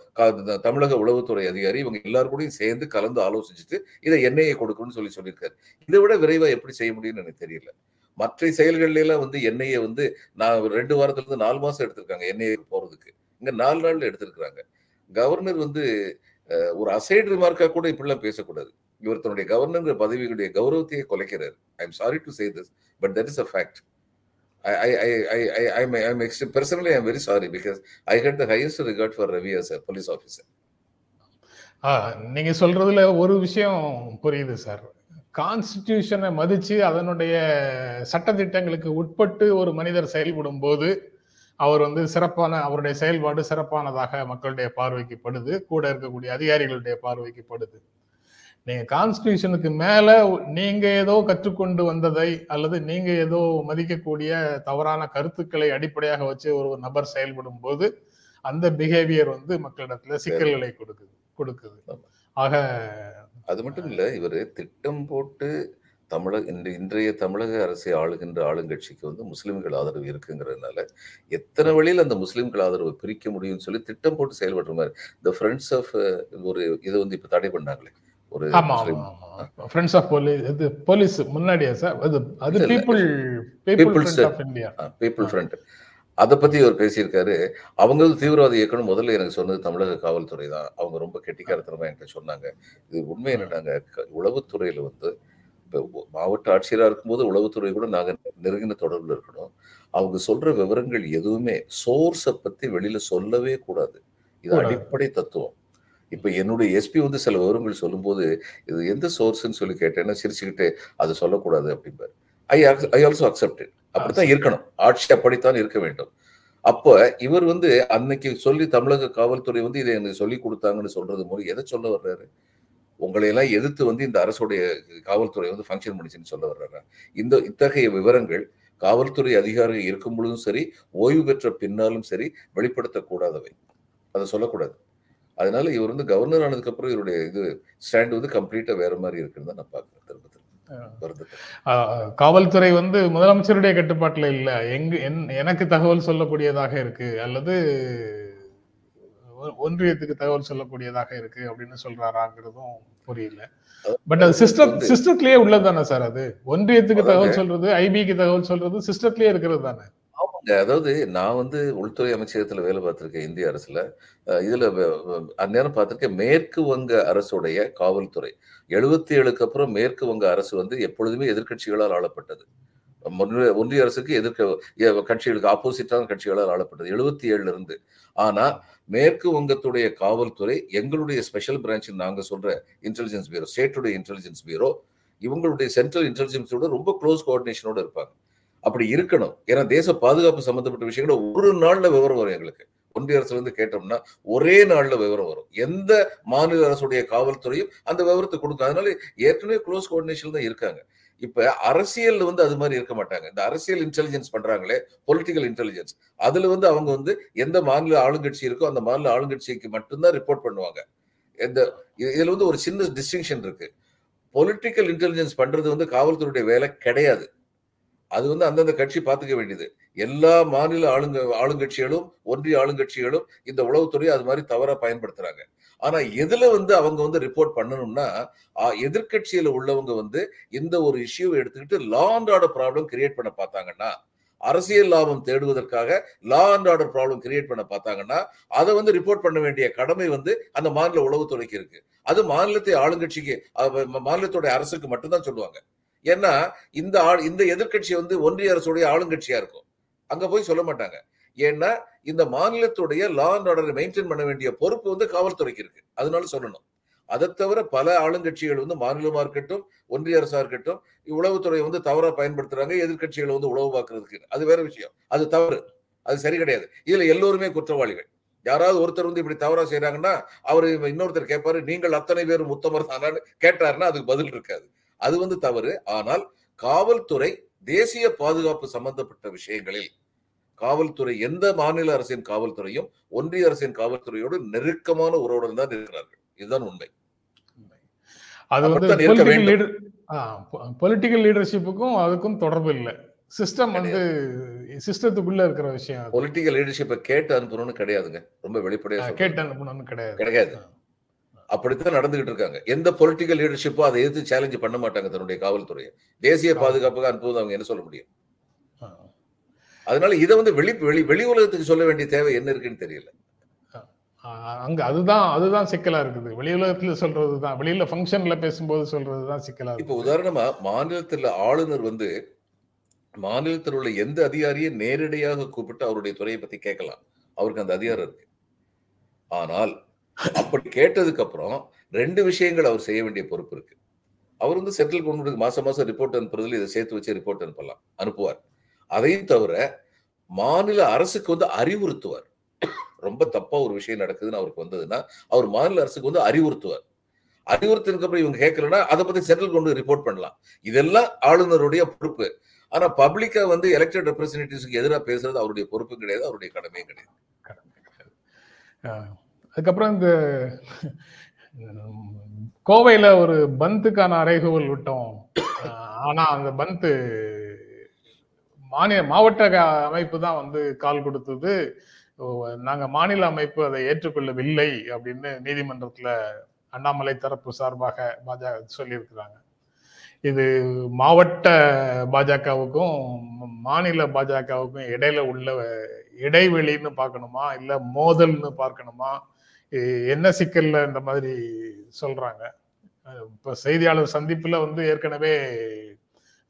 தமிழக உளவுத்துறை அதிகாரி இவங்க எல்லாரும் கூடயும் சேர்ந்து கலந்து ஆலோசிச்சுட்டு இதை எண்ணெயை கொடுக்கணும்னு சொல்லி சொல்லியிருக்காரு. இதை விட விரைவா எப்படி செய்ய முடியும்னு எனக்கு தெரியல. மற்ற செயல்கள்லாம் வந்து எண்ணெயை வந்து நான் ஒரு ரெண்டு வாரத்துல இருந்து நாலு மாசம் எடுத்திருக்காங்க எண்ணெயை போறதுக்கு. இங்க நாலு நாள்ல எடுத்திருக்கிறாங்க. கவர்னர் வந்து ஒரு அசைடு ரிமார்க்கா கூட இப்படிலாம் பேசக்கூடாது. இவர் தன்னுடைய கவர்னர் பதவியுடைய கௌரவத்தையே கொலைக்கிறார். I am sorry to say this but that is a fact I, I, I, I, I I'm, I'm ext- personally, I'm very sorry because I had the highest regard for Ravi as a police officer. நீங்க சொல்றதுல ஒரு விஷயம் புரியுது sir. கான்ஸ்டிடியூஷனை மதிச்சு அதனுடைய சட்டதிட்டங்களுக்கு உட்பட்டு ஒரு மனிதர் செயல்படும் போது அவர் வந்து சிறப்பான அவருடைய செயல்பாடு சிறப்பானதாக மக்களுடைய பார்வைக்கு படுது. கூட இருக்கக்கூடிய அதிகாரிகளுடைய பார்வைக்கு படுது. நீங்க கான்ஸ்டிடியூஷனுக்கு மேல நீங்க ஏதோ கற்றுக்கொண்டு வந்ததை அல்லது நீங்க ஏதோ மதிக்கக்கூடிய தவறான கருத்துக்களை அடிப்படையாக வச்சு ஒரு நபர் செயல்படும் போது அந்த பிஹேவியர் வந்து மக்களிடத்துல சிக்கல்களை கொடுக்குது கொடுக்குது. ஆக அது மட்டும் இல்ல இவர் திட்டம் போட்டு தமிழக இன்று இன்றைய தமிழக அரசை ஆளுகின்ற ஆளுங்கட்சிக்கு வந்து முஸ்லிம்கள் ஆதரவு இருக்குங்கிறதுனால எத்தனை வழியில் அந்த முஸ்லிம்கள் ஆதரவை பிரிக்க முடியும்னு சொல்லி திட்டம் போட்டு செயல்படுற மாதிரி இந்த ஃப்ரெண்ட்ஸ் ஆஃப் ஒரு இதை வந்து இப்ப தடை பண்ணாங்களே ஒரு ஆமா முஸ்லிம் ஆமா ஃப்ரெண்ட்ஸ் ஆஃப் போலீஸ் இது போலீஸ் முன்னாடியா சார் அது அது இல்ல, இல்ல. People people front of India people front அதை பத்தி அவர் பேசியிருக்காரு. அவங்க தீவிரவாத இயக்கணும் முதல்ல எனக்கு சொன்னது தமிழக காவல்துறை தான். அவங்க ரொம்ப கெட்டிக்காரத்தனமா என்கிட்ட சொன்னாங்க. இது உண்மை என்னன்னாங்க க- உளவுத்துறையில வந்து இப்போ மாவட்ட ஆட்சியரா இருக்கும்போது உளவுத்துறை கூட நாங்க நெருங்கின தொடர்புல இருக்கணும். அவங்க சொல்ற விவரங்கள் எதுவுமே சோர்ஸை பத்தி வெளியில சொல்லவே கூடாது. இது. அடிப்படை தத்துவம். இப்ப என்னுடைய எஸ்பி வந்து சில விவரங்கள் சொல்லும்போது இது எந்த சோர்ஸ்ன்னு சொல்லி கேட்டேன்னா சிரிச்சுக்கிட்டு அது சொல்லக்கூடாது அப்படிம்பாரு. ஐ ஐ ஆல்சோ அக்செப்ட் அப்படித்தான் இருக்கணும். ஆட்சி அப்படித்தான் இருக்க வேண்டும். அப்ப இவர் வந்து அன்னைக்கு சொல்லி தமிழக காவல்துறை வந்து இதை எனக்கு சொல்லி கொடுத்தாங்கன்னு சொல்றது மூலம் எதை சொல்ல வர்றாரு? உங்களை எல்லாம் எதிர்த்து வந்து இந்த அரசுடைய காவல்துறை வந்து ஃபங்க்ஷன் பண்ணிச்சுன்னு சொல்ல வர்றாரு? இந்த இத்தகைய விவரங்கள் காவல்துறை அதிகாரிகள் இருக்கும் பொழுதும் சரி ஓய்வு பெற்ற பின்னாலும் சரி வெளிப்படுத்தக்கூடாதவை அதை சொல்லக்கூடாது. அதனால இவர் வந்து கவர்னர் ஆனதுக்கு அப்புறம் இவருடைய இது ஸ்டாண்ட் வந்து கம்ப்ளீட்டா வேற மாதிரி இருக்குன்னு தான் நான் பாக்குறேன் திரும்ப திரும்ப. காவல்துறை வந்து முதலமைச்சருடைய கட்டுப்பாட்டுல இல்ல. எங்க என்- எனக்கு தகவல் சொல்லக்கூடியதாக இருக்கு. அல்லது ஒன்றியத்துக்கு தகவல் சொல்லக்கூடியதாக இருக்கு அப்படின்னு சொல்றாராங்கிறதும் புரியல. பட் அது சிஸ்டம் சிஸ்டத்திலேயே உள்ளதுதானே சார் அது? ஒன்றியத்துக்கு தகவல் சொல்றது ஐபிக்கு தகவல் சொல்றது சிஸ்டத்திலேயே இருக்கிறது தானே? ஆமாங்க. அதாவது நான் வந்து உள்துறை அமைச்சகத்துல வேலை பார்த்திருக்கேன் இந்திய அரசுல. இதுல அந்நேரம் பார்த்திருக்கேன் மேற்கு வங்க அரசுடைய காவல்துறை. எழுபத்தி ஏழுக்கு அப்புறம் மேற்கு வங்க அரசு வந்து எப்பொழுதுமே எதிர்க்கட்சிகளால் ஆளப்பட்டது. ஒன்றிய அரசுக்கு எதிர்க்க கட்சிகளுக்கு ஆப்போசிட்டான கட்சிகளால் ஆளப்பட்டது. எழுபத்தி ஏழுல இருந்து. ஆனா மேற்கு வங்கத்துடைய காவல்துறை எங்களுடைய ஸ்பெஷல் பிரான்ச் நாங்க சொல்ற இன்டெலிஜென்ஸ் பியூரோ ஸ்டேட்டுடைய இன்டெலிஜென்ஸ் பியூரோ இவங்களுடைய சென்ட்ரல் இன்டெலிஜென்ஸோட ரொம்ப க்ளோஸ் கோஆர்டினேஷனோட இருப்பாங்க. அப்படி இருக்கணும். ஏன்னா தேச பாதுகாப்பு சம்பந்தப்பட்ட விஷயங்கள ஒரு நாள்ல விவரம் வரும் எங்களுக்கு. ஒன்றிய அரசுல இருந்து கேட்டோம்னா ஒரே நாள்ல விவரம் வரும். எந்த மாநில அரசுடைய காவல்துறையும் அந்த விவரத்தை கொடுக்கும். அதனால ஏற்கனவே க்ளோஸ் கோஆர்டினேஷன் தான் இருக்காங்க. இப்ப அரசியல் வந்து அது மாதிரி இருக்க மாட்டாங்க. இந்த அரசியல் இன்டெலிஜென்ஸ் பண்றாங்களே பொலிட்டிக்கல் இன்டெலிஜென்ஸ் அதுல வந்து அவங்க வந்து எந்த மாநில ஆளுங்கட்சி இருக்கோ அந்த மாநில ஆளுங்கட்சிக்கு மட்டும்தான் ரிப்போர்ட் பண்ணுவாங்க. எந்த இது- இதுல வந்து ஒரு சின்ன டிஸ்டிங்ஷன் இருக்கு. பொலிட்டிக்கல் இன்டெலிஜென்ஸ் பண்றது வந்து காவல்துறையுடைய வேலை கிடையாது. அது வந்து அந்தந்த கட்சி பார்த்துக்க வேண்டியது. எல்லா மாநில ஆளுங்க ஆளுங்கட்சிகளும் ஒன்றிய ஆளுங்கட்சிகளும் இந்த உளவுத்துறையை அது மாதிரி தவறா பயன்படுத்துறாங்க. ஆனா எதுல வந்து அவங்க வந்து ரிப்போர்ட் பண்ணணும்னா எதிர்கட்சியில எதிர்க்கட்சியில உள்ளவங்க வந்து இந்த ஒரு இஷ்யூவை எடுத்துக்கிட்டு law and order problem create பண்ண பார்த்தாங்கன்னா அரசியல் லாபம் தேடுவதற்காக law and order problem create பண்ண பார்த்தாங்கன்னா அதை வந்து ரிப்போர்ட் பண்ண வேண்டிய கடமை வந்து அந்த மாநில உளவுத்துறைக்கு இருக்கு. அது மாநிலத்தை ஆளுங்கட்சிக்கு மாநிலத்துடைய மாநிலத்தோட அரசுக்கு மட்டும்தான் சொல்லுவாங்க. ஏன்னா இந்த ஆள் இந்த எதிர்க்கட்சி வந்து ஒன்றிய அரசுடைய ஆளுங்கட்சியா இருக்கும். அங்க போய் சொல்ல மாட்டாங்க. ஏன்னா இந்த மாநிலத்துடைய லா அண்ட் ஆர்டரை மெயின்டைன் பண்ண வேண்டிய பொறுப்பு வந்து காவல்துறைக்கு இருக்கு. அதனால சொல்லணும். அதை தவிர பல ஆளுங்கட்சிகள் வந்து மாநிலமா இருக்கட்டும் ஒன்றிய அரசா இருக்கட்டும் உளவுத்துறை வந்து தவறா பயன்படுத்துறாங்க எதிர்க்கட்சிகளை வந்து உளவு பார்க்கறதுக்கு அது வேற விஷயம். அது தவறு. அது சரி கிடையாது. இதுல எல்லோருமே குற்றவாளிகள். யாராவது ஒருத்தர் வந்து இப்படி தவறா செய்யறாங்கன்னா அவர் இன்னொருத்தர் கேட்பாரு நீங்கள் அத்தனை பேரும் உத்தமர் தானான்னு கேட்டாருன்னா அதுக்கு பதில் இருக்காது. அது வந்து தவறு. ஆனால் காவல்துறை தேசிய பாதுகாப்பு சம்பந்தப்பட்ட விஷயங்களில் காவல்துறை எந்த மாநில அரசின் காவல்துறையும் ஒன்றிய அரசின் காவல்துறையோடு நெருக்கமான உறவுடன் தான் இருக்கிறார்கள். இதுதான் உண்மை. அது வந்து பொலிட்டிக்கல் லீடர்ஷிப்புக்கும் அதுக்கும் தொடர்பு இல்லை. சிஸ்டம் வந்து சிஸ்டத்துக்குள்ள இருக்கிற விஷயம். பொலிட்டிக்கல் லீடர்ஷிப்பை கேட்டு அனுப்பணும்னு கிடையாதுங்க. ரொம்ப வெளிப்படையா ஆஹ் சொல்றேன். கேட்டு அனுப்பணும்னு கிடையாது. கிடையாது. அப்படித்தான் நடந்துகிட்டு இருக்காங்க எந்த பொலிட்டிக்கல் லீடர்ஷிப்போ அதை எதிர்த்து சேலஞ்ச் பண்ண மாட்டாங்க தன்னுடைய காவல்துறையை. தேசிய பாதுகாப்புக்கு அனுப்புவது அவங்க என்ன சொல்ல முடியும்? அதனால இதை வந்து வெளி வெளி வெளி உலகத்துக்கு சொல்ல வேண்டிய தேவை என்ன இருக்குன்னு தெரியல. அங்க அதுதான் அதுதான் சிக்கலா இருக்குது. வெளி உலகத்துல சொல்றதுதான். வெளியில ஃபங்க்ஷன்ல பேசும்போது சொல்றதுதான் சிக்கலா இப்ப உதாரணமா மாநிலத்தில் ஆளுநர் வந்து மாநிலத்தில் உள்ள எந்த அதிகாரியை நேரடியாக கூப்பிட்டு அவருடைய துறையை பத்தி கேட்கலாம். அவருக்கு அந்த அதிகாரம் இருக்கு. ஆனால் அப்படி கேட்டதுக்கு அப்புறம் ரெண்டு விஷயங்கள் அவர் செய்ய வேண்டிய பொறுப்பு இருக்கு. அவர் வந்து சென்ட்ரல் கவர்மெண்ட்டுக்கு மாசம் மாசம் ரிப்போர்ட் அனுப்புறதுல இதை சேர்த்து வச்சு ரிப்போர்ட் அனுப்பலாம் அனுப்புவார். அதையும் தவிர மாநில அரசுக்கு வந்து அறிவுறுத்துவார். ரொம்ப தப்பா ஒரு விஷயம் நடக்குதுன்னு அவருக்கு வந்ததுன்னா அவர் மாநில அரசுக்கு வந்து அறிவுறுத்துவார். அறிவுறுத்தினுக்கு அப்புறம் இவங்க கேட்கலன்னா அதை பத்தி சென்ட்ரல் கொண்டு ரிப்போர்ட் பண்ணலாம். இதெல்லாம் ஆளுநருடைய பொறுப்பு. ஆனா பப்ளிக்கா வந்து எலெக்டட் ரெப்ரஸன்டேட்டிவ்ஸ்க்கு எதிராக பேசுறது அவருடைய பொறுப்பு கிடையாது அவருடைய கடமையும் கிடையாது. அதுக்கப்புறம் இந்த கோவையில் கோவையில ஒரு பந்துக்கான அறைகூவல் விட்டோம். ஆனால் ஆனா அந்த பந்து மாநில மாவட்ட அமைப்பு தான் வந்து கால் கொடுத்தது. நாங்கள் மாநில அமைப்பு அதை ஏற்றுக்கொள்ளவில்லை அப்படின்னு நீதிமன்றத்தில் அண்ணாமலை தரப்பு சார்பாக பாஜக சொல்லியிருக்கிறாங்க. இது மாவட்ட பாஜகவுக்கும் மாநில பாஜகவுக்கும் இடையில உள்ள இடைவெளின்னு பார்க்கணுமா? இல்லை மோதல்னு பார்க்கணுமா? என்ன சிக்கல்ல இந்த மாதிரி சொல்றாங்க? இப்ப செய்தியாளர் சந்திப்புல வந்து ஏற்கனவே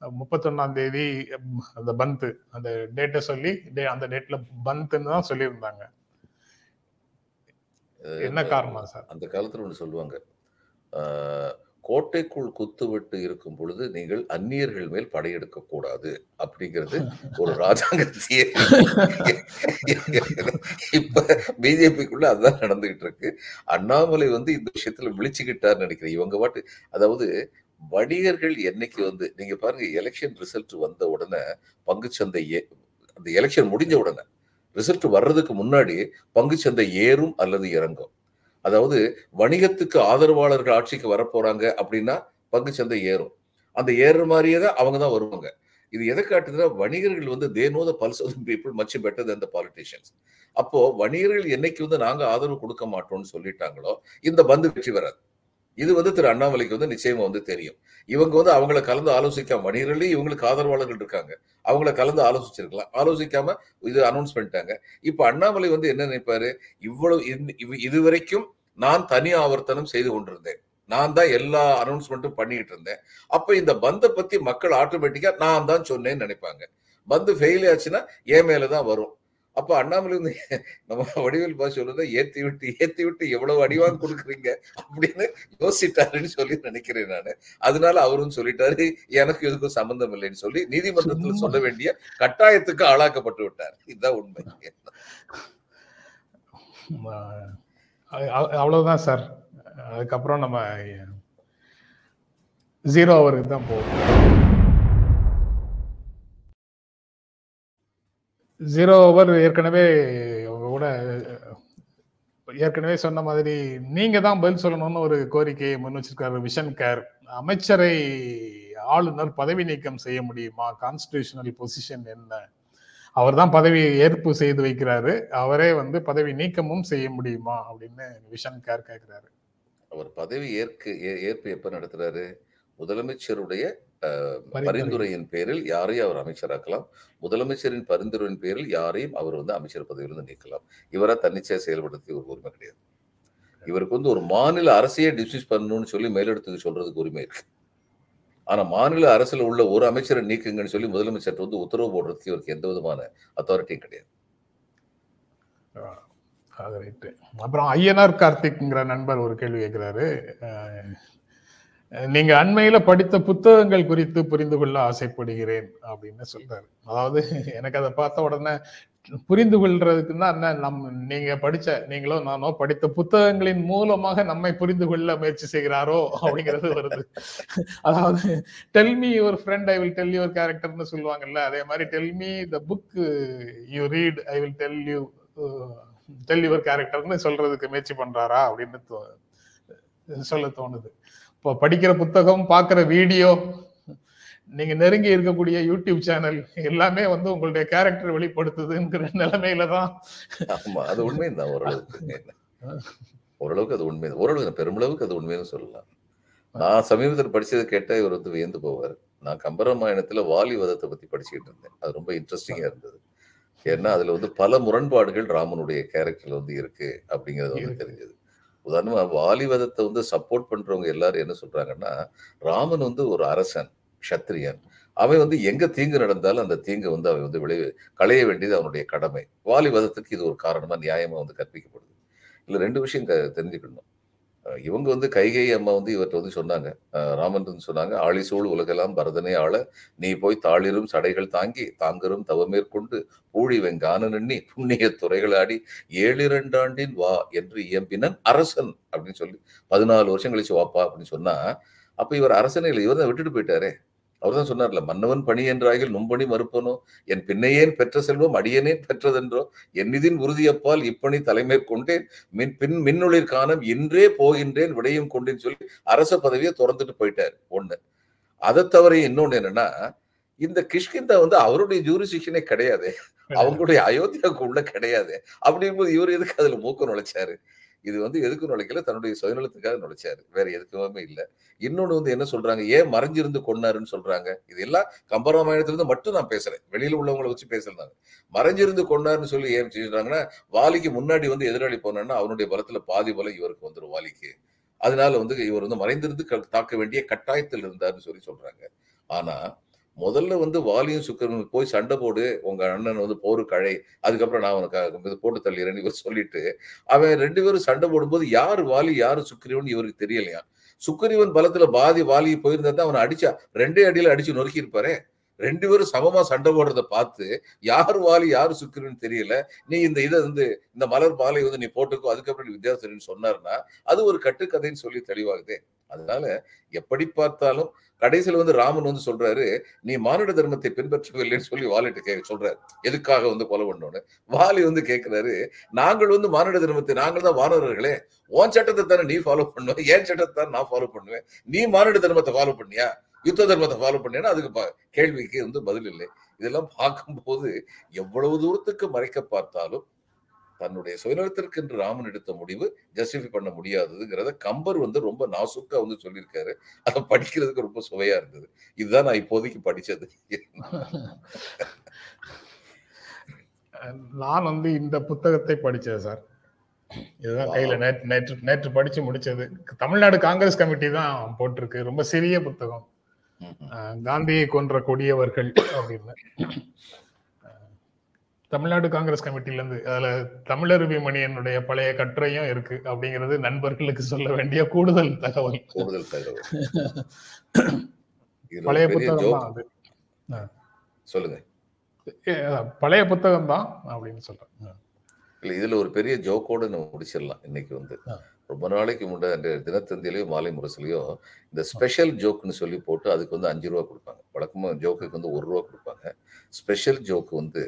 முப்பத்தொன்னாம் தேதி அந்த பந்த் அந்த டேட்டை சொல்லி அந்த டேட்ல பந்த்னு தான் சொல்லியிருந்தாங்க. என்ன காரணம் சார்? அந்த காலத்துல ஒன்று சொல்லுவாங்க. கோட்டைக்குள் குத்துவிட்டு இருக்கும் பொழுது நீங்கள் அந்நியர்கள் மேல் படையெடுக்க கூடாது அப்படிங்கிறது ஒரு ராஜாங்கத்தையே இப்ப பிஜேபிக்குள்ள அதுதான் நடந்துகிட்டு இருக்கு. அண்ணாமலை வந்து இந்த விஷயத்துல விழிச்சுக்கிட்டார்னு நினைக்கிறேன். இவங்க பாட்டு அதாவது வணிகர்கள் என்னைக்கு வந்து நீங்க பாருங்க எலெக்ஷன் ரிசல்ட் வந்த உடனே பங்குச்சந்தை அந்த எலெக்ஷன் முடிஞ்ச உடனே ரிசல்ட் வர்றதுக்கு முன்னாடி பங்குச்சந்தை ஏறும் அல்லது இறங்கும். அதாவது வணிகத்துக்கு ஆதரவாளர்கள் ஆட்சிக்கு வரப்போறாங்க அப்படின்னா பங்குச்சந்தை ஏறும். அந்த ஏறுற மாதிரியே தான் அவங்க தான் வருவாங்க. இது எதை காட்டுதுன்னா வணிகர்கள் வந்து they know the pulse of people much better than the politicians அப்போ வணிகர்கள் என்னைக்கு வந்து நாங்க ஆதரவு கொடுக்க மாட்டோம்னு சொல்லிட்டாங்களோ இந்த பந்து வெற்றி வராது. இது வந்து திரு அண்ணாமலைக்கு வந்து நிச்சயமா வந்து தெரியும். இவங்க வந்து அவங்கள கலந்து ஆலோசிக்காம வணிகர்களே இவங்களுக்கு ஆதரவாளர்கள் இருக்காங்க. அவங்கள கலந்து ஆலோசிச்சிருக்கலாம். ஆலோசிக்காம இது அனௌன்ஸ் பண்ணிட்டாங்க இப்ப அண்ணாமலை வந்து என்ன நினைப்பாரு? இவ்வளவு இந்த- இவ்- இதுவரைக்கும் நான் தனி ஆவர்த்தனம் செய்து கொண்டிருந்தேன். நான் தான் எல்லா அனௌன்ஸ்மெண்ட்டும் பண்ணிட்டு இருந்தேன். அப்ப இந்த பந்தை பத்தி மக்கள் ஆட்டோமேட்டிக்கா நான் தான் சொன்னேன்னு நினைப்பாங்க. பந்து ஃபெயில் ஆச்சுன்னா என் மேலதான் வரும். அப்ப அண்ணாமலை வந்து நம்ம வடிவேல் பா சொல்றதை ஏத்தி விட்டு ஏத்தி விட்டு எவ்வளவு அடிவாங்க கொடுக்குறீங்க? அப்படின்னு யோசிட்டாருன்னு சொல்லி நினைக்கிறேன் நானு. அதனால அவரும் சொல்லிட்டாரு எனக்கு இதுக்கும் சம்பந்தம் இல்லைன்னு சொல்லி நீதிமன்றத்தில் சொல்ல வேண்டிய கட்டாயத்துக்கு ஆளாக்கப்பட்டு விட்டார். இதுதான் உண்மை. அவ்வளவுதான் சார். அதுக்கப்புறம் நம்ம ஜீரோ அவருக்கு தான் போகும் ஜீரோ ஓவர் ஏற்கனவே கூட ஏற்கனவே சொன்ன மாதிரி நீங்க தான் பதில் சொல்லணும்னு ஒரு கோரிக்கையை முன் வச்சிருக்காரு விஷன் கேர். அமைச்சரை ஆளுநர் பதவி நீக்கம் செய்ய முடியுமா? கான்ஸ்டியூஷனல் பொசிஷன் என்ன? அவர் தான் பதவி ஏற்பு செய்து வைக்கிறாரு. அவரே வந்து பதவி நீக்கமும் செய்ய முடியுமா? அப்படின்னு விஷன் கேர் கேட்கிறாரு அவர் பதவி ஏற்க ஏற்பு எப்ப நடத்துறாரு? முதலமைச்சருடைய. பரிந்துரையின் பேரில் யாரையும் அவர் அமைச்சராக்கலாம். முதலமைச்சரின் பரிந்துரையின் பேரில் யாரையும் அவர் வந்து அமைச்சர் பதவியிலிருந்து நீக்கலாம். இவரா தன்னிச்சையா செயல்படுத்தி ஒரு உரிமை கிடையாது. இவருக்கு வந்து ஒரு மாநில அரசையே டிஸ்மிஸ் பண்ணணும்னு சொல்லி மேலிடத்துக்கு சொல்றதுக்கு உரிமை இருக்கு. ஆனா மாநில அரசுல உள்ள ஒரு அமைச்சரை நீக்குங்கன்னு சொல்லி முதலமைச்சர் வந்து உத்தரவு போடுறதுக்கு இவருக்கு எந்த விதமான அத்தாரிட்டியும் கிடையாது. அப்புறம் ஐயனார் கார்த்திக்ங்கிற நண்பர் ஒரு கேள்வி கேட்கிறாரு. அஹ், நீங்க அண்மையில படித்த புத்தகங்கள் குறித்து புரிந்து கொள்ள ஆசைப்படுகிறேன் அப்படின்னு சொல்றாரு. அதாவது எனக்கு அதை பார்த்த உடனே புரிந்து கொள்றதுக்குன்னா என்ன நம் நீங்க படிச்ச நீங்களோ நானோ படித்த புத்தகங்களின் மூலமாக நம்மை புரிந்து கொள்ள முயற்சி செய்கிறாரோ அப்படிங்கிறது வருது. அதாவது tell me your friend I will tell your கேரக்டர்னு சொல்லுவாங்கல்ல அதே மாதிரி tell me the book you read I will tell you tell your கேரக்டர்னு சொல்றதுக்கு முயற்சி பண்றாரா அப்படின்னு சொல்ல தோணுது. இப்போ படிக்கிற புத்தகம் பார்க்குற வீடியோ நீங்க நெருங்கி இருக்கக்கூடிய யூடியூப் சேனல் எல்லாமே வந்து உங்களுடைய கேரக்டர் வெளிப்படுத்துதுங்கிற நிலைமையில தான் ஆமா அது உண்மைதான் ஓரளவுக்கு. ஓரளவுக்கு அது உண்மை ஓரளவுக்கு பெருமளவுக்கு அது உண்மைன்னு சொல்லலாம். நான் சமீபத்தில் படிச்சதை கேட்டா இவர் வந்து வியந்து போவார். நான் கம்பராமாயணத்துல வாலி வதத்தை பத்தி படிச்சுக்கிட்டு இருந்தேன். அது ரொம்ப இன்ட்ரெஸ்டிங்கா இருந்தது. ஏன்னா அதுல வந்து பல முரண்பாடுகள் ராமனுடைய கேரக்டர்ல வந்து இருக்கு அப்படிங்கிறது வந்து. தெரிஞ்சது. உதாரணமா வாலி வதத்தை வந்து சப்போர்ட் பண்றவங்க எல்லாரும் என்ன சொல்றாங்கன்னா ராமன் வந்து ஒரு அரசன். க்ஷத்ரியன். அவன் வந்து எங்க தீங்கு நடந்தாலும் அந்த தீங்கை வந்து அவன் வந்து விளைவு களைய வேண்டியது அவனுடைய கடமை. வாலிவதத்துக்கு இது ஒரு காரணமா நியாயமா வந்து கற்பிக்கப்படுது. இல்ல ரெண்டு விஷயம் க- தெரிஞ்சுக்கணும். இவங்க வந்து கைகை அம்மா வந்து இவர்கிட்ட வந்து சொன்னாங்க. ராமன் வந்து சொன்னாங்க ஆழிசூழ் உலகெல்லாம் பரதனே ஆள நீ போய் தாளிரும் சடைகள் தாங்கி தாங்கரும் தவமேற்கொண்டு பூழி வெங்கான நின்னி புண்ணிய துறைகளாடி ஏழிரண்டாண்டின் வா என்று இயம்பினன் அரசன் அப்படின்னு சொல்லி பதினாலு வருஷம் கழிச்சு வாப்பா அப்படின்னு சொன்னா அப்ப இவர் அரசனே இல்லை இவர் தான் விட்டுட்டு போயிட்டாரே. அவர் தான் சொன்னார்ல மன்னவன் பணி என்றாகில் நும்பணி மறுப்பனோ? என் பின்னையேன் பெற்ற செல்வம் அடியனேன் பெற்றதென்றோ? என்னிதின் உறுதியப்பால் இப்பணி தலைமேற்கொண்டேன் மின் பின் மின்னுளிர் காணம் இன்றே போகின்றேன் விடையும் கொண்டேன்னு சொல்லி அரச பதவியை திறந்துட்டு போயிட்டாரு ஒண்ணு. அதை தவிர இன்னொன்னு என்னன்னா இந்த கிஷ்கிந்தா வந்து அவருடைய ஜூரிசிஷனே கிடையாது. அவங்களுடைய அயோத்தியாவுக்கு உள்ள கிடையாது. அப்படிங்கும்போது இவர் எதுக்கு அதுல மூக்க நுழைச்சாரு? இது வந்து எதுக்கு நுழைக்கல தன்னுடைய சுயநலத்துக்காக நுழைச்சாரு. வேற எதுக்குமே இல்லை. இன்னொன்னு வந்து என்ன சொல்றாங்க? ஏன் மறைஞ்சிருந்து கொண்டாருன்னு சொல்றாங்க? இது எல்லாம் கம்பராமாயணத்திலிருந்து மட்டும் நான் பேசுறேன். வெளியில உள்ளவங்களை வச்சு பேசுறாங்க மறைஞ்சிருந்து கொண்டாருன்னு சொல்லி ஏன் சொல்றாங்கன்னா வாலிக்கு முன்னாடி வந்து எதிராளி போனான்னா அவனுடைய பலத்துல பாதி பலம் இவருக்கு வந்துடும் வாலிக்கு. அதனால வந்து இவர் வந்து மறைந்திருந்து க- தாக்க வேண்டிய கட்டாயத்தில் இருந்தாருன்னு சொல்லி சொல்றாங்க. ஆனா முதல்ல வந்து வாலியும் சுக்கரனும் போய் சண்டை போடு உங்க அண்ணன் வந்து போரு கழை அதுக்கப்புறம் நான் உனக்கு இது போட்டு தள்ளிடுறேன் இவர் சொல்லிட்டு அவன் ரெண்டு பேரும் சண்டை போடும்போது யார் வாலி யாரு சுக்கிரவன் இவருக்கு தெரியலையா? சுக்கிரவன் பலத்துல பாதி வாலி போயிருந்தா தான் அவனை அடிச்சா ரெண்டே அடியில அடிச்சு நொறுக்கி இருப்பாரே ரெண்டு பேரும் சமமா சண்டை போடுறத பார்த்து யார் வாலி யார் சுக்கிரன்னு தெரியல. நீ இந்த இதை வந்து இந்த மலர் மாலை வந்து நீ போட்டுக்கோ அதுக்கப்புறம் வித்தியாசம் சொன்னார்னா அது ஒரு கட்டுக்கதைன்னு சொல்லி தெளிவாகுதே. அதனால எப்படி பார்த்தாலும் கடைசியில் வந்து ராமன் வந்து சொல்றாரு நீ மானுட தர்மத்தை பின்பற்றவில்லைன்னு சொல்லி வாலிட்டு கே சொல்றாரு. எதுக்காக வந்து கொலை பண்ணோன்னு? வாலி வந்து கேட்கிறாரு நாங்கள் வந்து மானுட தர்மத்தை நாங்கள் தான் வானவர்களே. உன் சட்டத்தை தானே நீ ஃபாலோ பண்ணுவேன் என் சட்டத்தை தானே நான் ஃபாலோ பண்ணுவேன். நீ மானுட தர்மத்தை ஃபாலோ பண்ணியா? யுத்த தர்மத்தை ஃபாலோ பண்ணியா அதுக்கு கேள்விக்கு வந்து பதில் இல்லை. இதெல்லாம் பார்க்கும்போது எவ்வளவு தூரத்துக்கு மறைக்க பார்த்தாலும் தன்னுடைய சுயநலத்திற்கு என்று ராமன் எடுத்த முடிவு ஜஸ்டிஃபை பண்ண முடியாததுங்கிறத கம்பர் வந்து ரொம்ப நாசுக்கா வந்து சொல்லியிருக்காரு. அதை படிக்கிறதுக்கு ரொம்ப சுவையா இருந்தது. இதுதான் நான் இப்போதைக்கு படிச்சது. நான் வந்து இந்த புத்தகத்தை படிச்சேன் சார். இதுதான் கையில நேற்று நேற்று நேற்று படிச்சு முடிச்சது. தமிழ்நாடு காங்கிரஸ் கமிட்டி தான் போட்டிருக்கு. ரொம்ப சிறிய புத்தகம். காந்தியை கொன்ற கொடியவர்கள் அப்படின்னு. தமிழ்நாடு காங்கிரஸ் கமிட்டில இருந்து அதுல தமிழருவி மணியனுடைய பழைய கட்டுரையும் இருக்கு அப்படிங்கிறது நண்பர்களுக்கு சொல்ல வேண்டிய கூடுதல் தகவல். கூடுதல் தகவல். பழைய புத்தகம். தான் அது. சொல்லுங்க. பழைய புத்தகம் தான் அப்படின்னு சொல்றேன். இல்ல இதுல ஒரு பெரிய ஜோக்கோட நம்ம முடிச்சிடலாம் இன்னைக்கு வந்து. ரொம்ப நாளைக்கு முன்னாடி தினத்தந்திலையும் மாலை முரசுலையும் இந்த ஸ்பெஷல் ஜோக்குன்னு சொல்லி போட்டு அதுக்கு வந்து அஞ்சு ரூபா கொடுப்பாங்க. வழக்கமா ஜோக்குக்கு வந்து ஒரு ரூபா கொடுப்பாங்க. ஸ்பெஷல் ஜோக்கு வந்து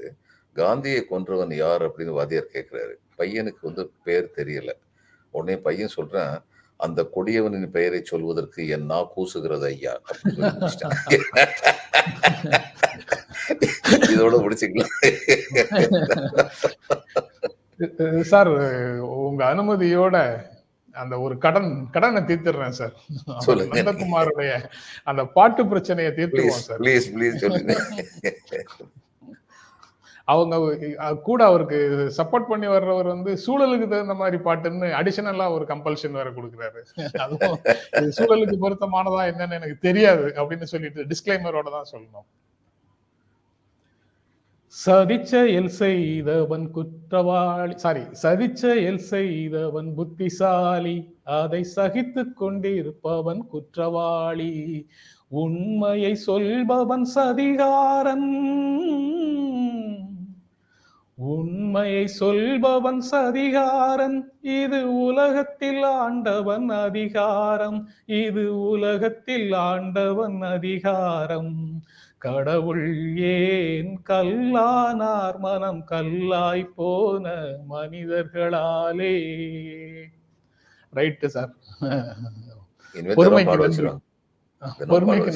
காந்தியை கொன்றவன் யார் அப்படின்னு வாத்தியார் கேட்கிறாரு. பையனுக்கு வந்து பேர் தெரியல. உடனே பையன் சொல்றான் அந்த கொடியவனின் பெயரை சொல்வதற்கு என் நா கூசுகிறது ஐயா அப்படின்னு சொல்லி முடிச்சிட்டான். இதோட முடிச்சுக்கலாம். சார் உங்க அனுமதியோட அந்த ஒரு கடன் கடனை தீர்த்துறேன் சார். நந்தகுமாருடைய அந்த பாட்டு பிரச்சனையை தீர்த்துருவோம் சார். ப்ளீஸ் ப்ளீஸ் சொல்லுங்க. அவங்க கூட அவருக்கு சப்போர்ட் பண்ணி வர்றவர் வந்து சூழலுக்கு தகுந்த மாதிரி பாட்டுன்னு அடிஷனலா ஒரு கம்பல்ஷன் வேற கொடுக்குறாரு. அதுவும் சூழலுக்கு பொருத்தமானதா என்னன்னு எனக்கு தெரியாது அப்படின்னு சொல்லிட்டு டிஸ்கிளைமரோட தான் சொல்லணும். சதிச்செயல் செய்தவன் குற்றவாளி சாரி சதிச்செயல் செய்தவன் புத்திசாலி அதை சகித்து கொண்டிருப்பவன் குற்றவாளி. உண்மையை சொல்பவன் சதிகாரன் உண்மையை சொல்பவன் சதிகாரன். இது உலகத்தில் ஆண்டவன் அதிகாரம் இது உலகத்தில் ஆண்டவன் அதிகாரம். கடவுள் ஏன் கல்லானார் மனம் கல்லாய் போன மனிதர்களாலே? ரைட்டு சார் பொறுமைக்கு.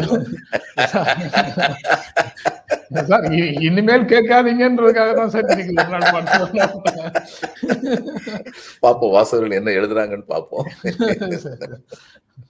சார் இனிமேல் கேட்காதீங்கன்றதுக்காக தான் சார் பாப்போம் வாசகர்கள் என்ன எழுதுறாங்கன்னு பாப்போம்.